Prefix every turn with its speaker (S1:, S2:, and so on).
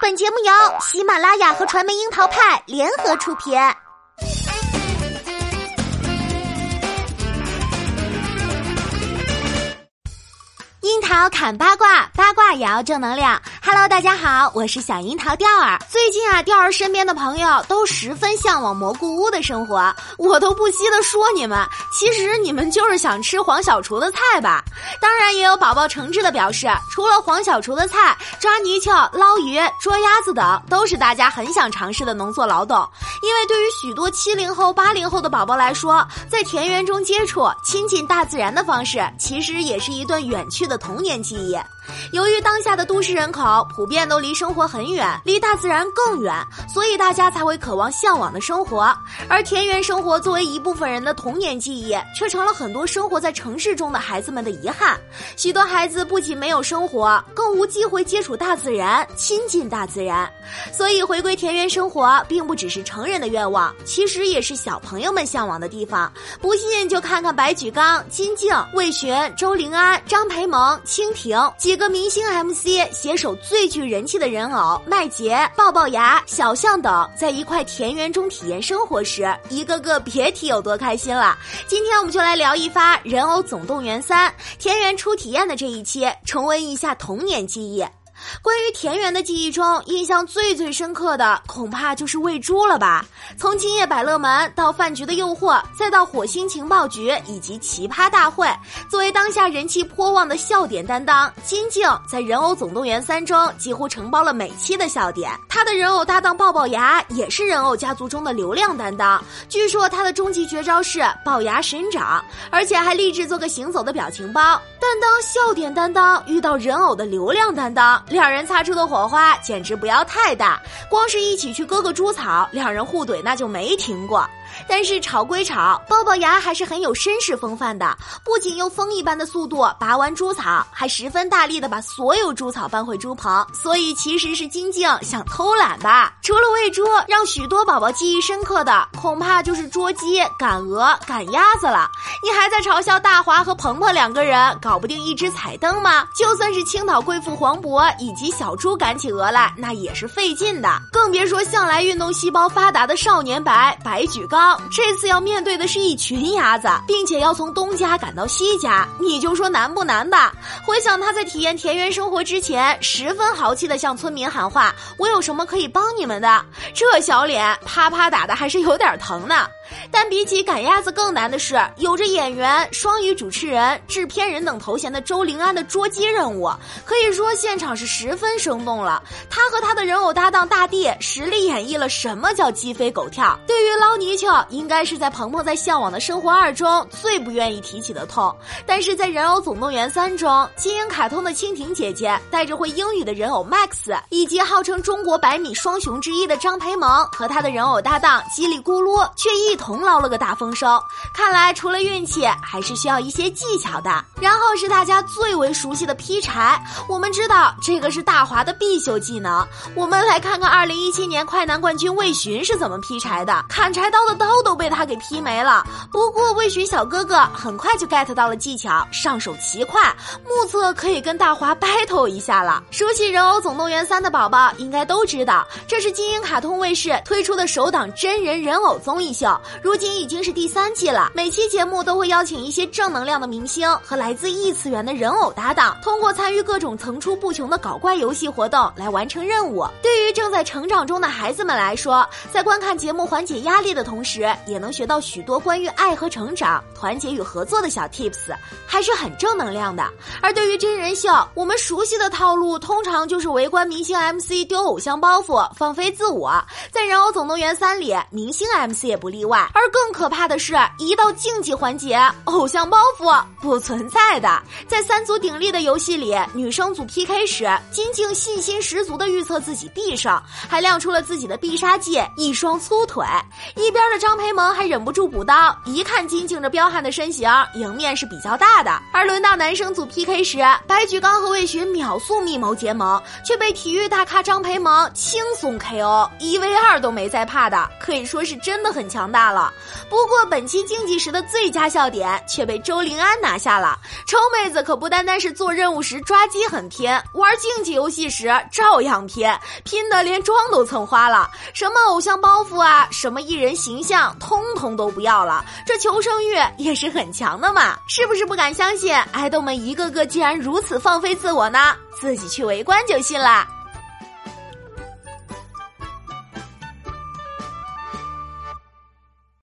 S1: 本节目由喜马拉雅和传媒樱桃派联合出品。樱桃砍八卦，八卦也要正能量。Hello，大家好，我是小樱桃钓儿。最近啊，钓儿身边的朋友都十分向往蘑菇屋的生活，我都不惜的说你们，其实你们就是想吃黄小厨的菜吧？当然，也有宝宝诚挚的表示，除了黄小厨的菜，抓泥鳅、捞鱼、捉鸭子等，都是大家很想尝试的农作劳动。因为对于许多七零后、八零后的宝宝来说，在田园中接触、亲近大自然的方式，其实也是一段远去的童年记忆。由于当下的都市人口普遍都离生活很远，离大自然更远，所以大家才会渴望向往的生活。而田园生活作为一部分人的童年记忆，却成了很多生活在城市中的孩子们的遗憾。许多孩子不仅没有生活，更无机会接触大自然、亲近大自然。所以，回归田园生活，并不只是成人的愿望，其实也是小朋友们向往的地方。不信就看看白举纲、金靖、魏巡、周灵安、张培萌、蜻蜓几一个明星 MC 携手最具人气的人偶麦杰、抱抱牙、小象等，在一块田园中体验生活时，一个个别提有多开心了。今天我们就来聊一发《人偶总动员三》田园初体验的这一期，重温一下童年记忆。关于田园的记忆中，印象最最深刻的恐怕就是喂猪了吧。从今夜百乐门到饭局的诱惑，再到火星情报局以及奇葩大会，作为当下人气颇旺的笑点担当，金靖在《人偶总动员三》中几乎承包了每期的笑点。他的人偶搭档抱抱牙也是人偶家族中的流量担当。据说他的终极绝招是龅牙神掌，而且还立志做个行走的表情包。但当笑点担当遇到人偶的流量担当，两人擦出的火花简直不要太大。光是一起去割个猪草，两人互怼那就没停过。但是吵归吵，抱抱牙还是很有绅士风范的，不仅用风一般的速度拔完猪草，还十分大力的把所有猪草搬回猪棚。所以其实是金靖想偷懒吧。除了喂猪，让许多宝宝记忆深刻的，恐怕就是捉鸡、赶鹅、赶鸭子了。你还在嘲笑大华和鹏鹏两个人搞不定一只彩灯吗？就算是青岛贵妇黄渤以及小猪赶起鹅来，那也是费劲的。更别说向来运动细胞发达的少年白白举高这次要面对的是一群鸭子，并且要从东家赶到西家，你就说难不难吧？回想他在体验田园生活之前，十分豪气的向村民喊话：“我有什么可以帮你们的？”这小脸啪啪打的还是有点疼呢。但比起赶鸭子更难的是，有着演员、双语主持人、制片人等头衔的周灵安的捉鸡任务，可以说现场是十分生动了。他和他的人偶搭档大地实力演绎了什么叫鸡飞狗跳。对于捞泥鳅，应该是在鹏鹏在向往的生活二中最不愿意提起的痛。但是在人偶总动员三中，金鹰卡通的蜻蜓姐姐带着会英语的人偶 Max，以及号称中国百米双雄之一的张培萌和他的人偶搭档叽里咕噜，却一。同捞了个大丰收，看来除了运气，还是需要一些技巧的。然后是大家最为熟悉的劈柴，我们知道这个是大华的必修技能。我们来看看二零一七年快男冠军魏巡是怎么劈柴的，砍柴刀的刀都被他给劈没了。不过魏巡小哥哥很快就 get 到了技巧，上手奇快，目测可以跟大华 battle 一下了。熟悉《人偶总动员三》的宝宝应该都知道，这是金鹰卡通卫视推出的首档真人人偶综艺秀。如今已经是第三季了，每期节目都会邀请一些正能量的明星和来自异次元的人偶搭档，通过参与各种层出不穷的搞怪游戏活动来完成任务。对于正在成长中的孩子们来说，在观看节目缓解压力的同时，也能学到许多关于爱和成长、团结与合作的小 tips，还是很正能量的。而对于真人秀，我们熟悉的套路通常就是围观明星 MC 丢偶像包袱、放飞自我。在《人偶总动员三》里，明星 MC 也不例外。而更可怕的是，一到竞技环节，偶像包袱不存在的。在三组鼎立的游戏里，女生组 PK 时，金靖信心十足的预测自己必胜，还亮出了自己的必杀技——一双粗腿。一边的张培萌还忍不住补刀，一看金靖这彪悍的身形，赢面是比较大的。而轮到男生组 PK 时，白举纲和魏巡秒速密谋结盟，却被体育大咖张培萌轻松 KO，一 v 二都没在怕的，可以说是真的很强大大了。不过本期竞技时的最佳笑点却被周林安拿下了。臭妹子可不单单是做任务时抓鸡很拼，玩竞技游戏时照样拼，拼的连妆都蹭花了。什么偶像包袱啊，什么艺人形象，通通都不要了。这求生欲也是很强的嘛，是不是不敢相信？爱豆们一个个竟然如此放飞自我呢？自己去围观就信了。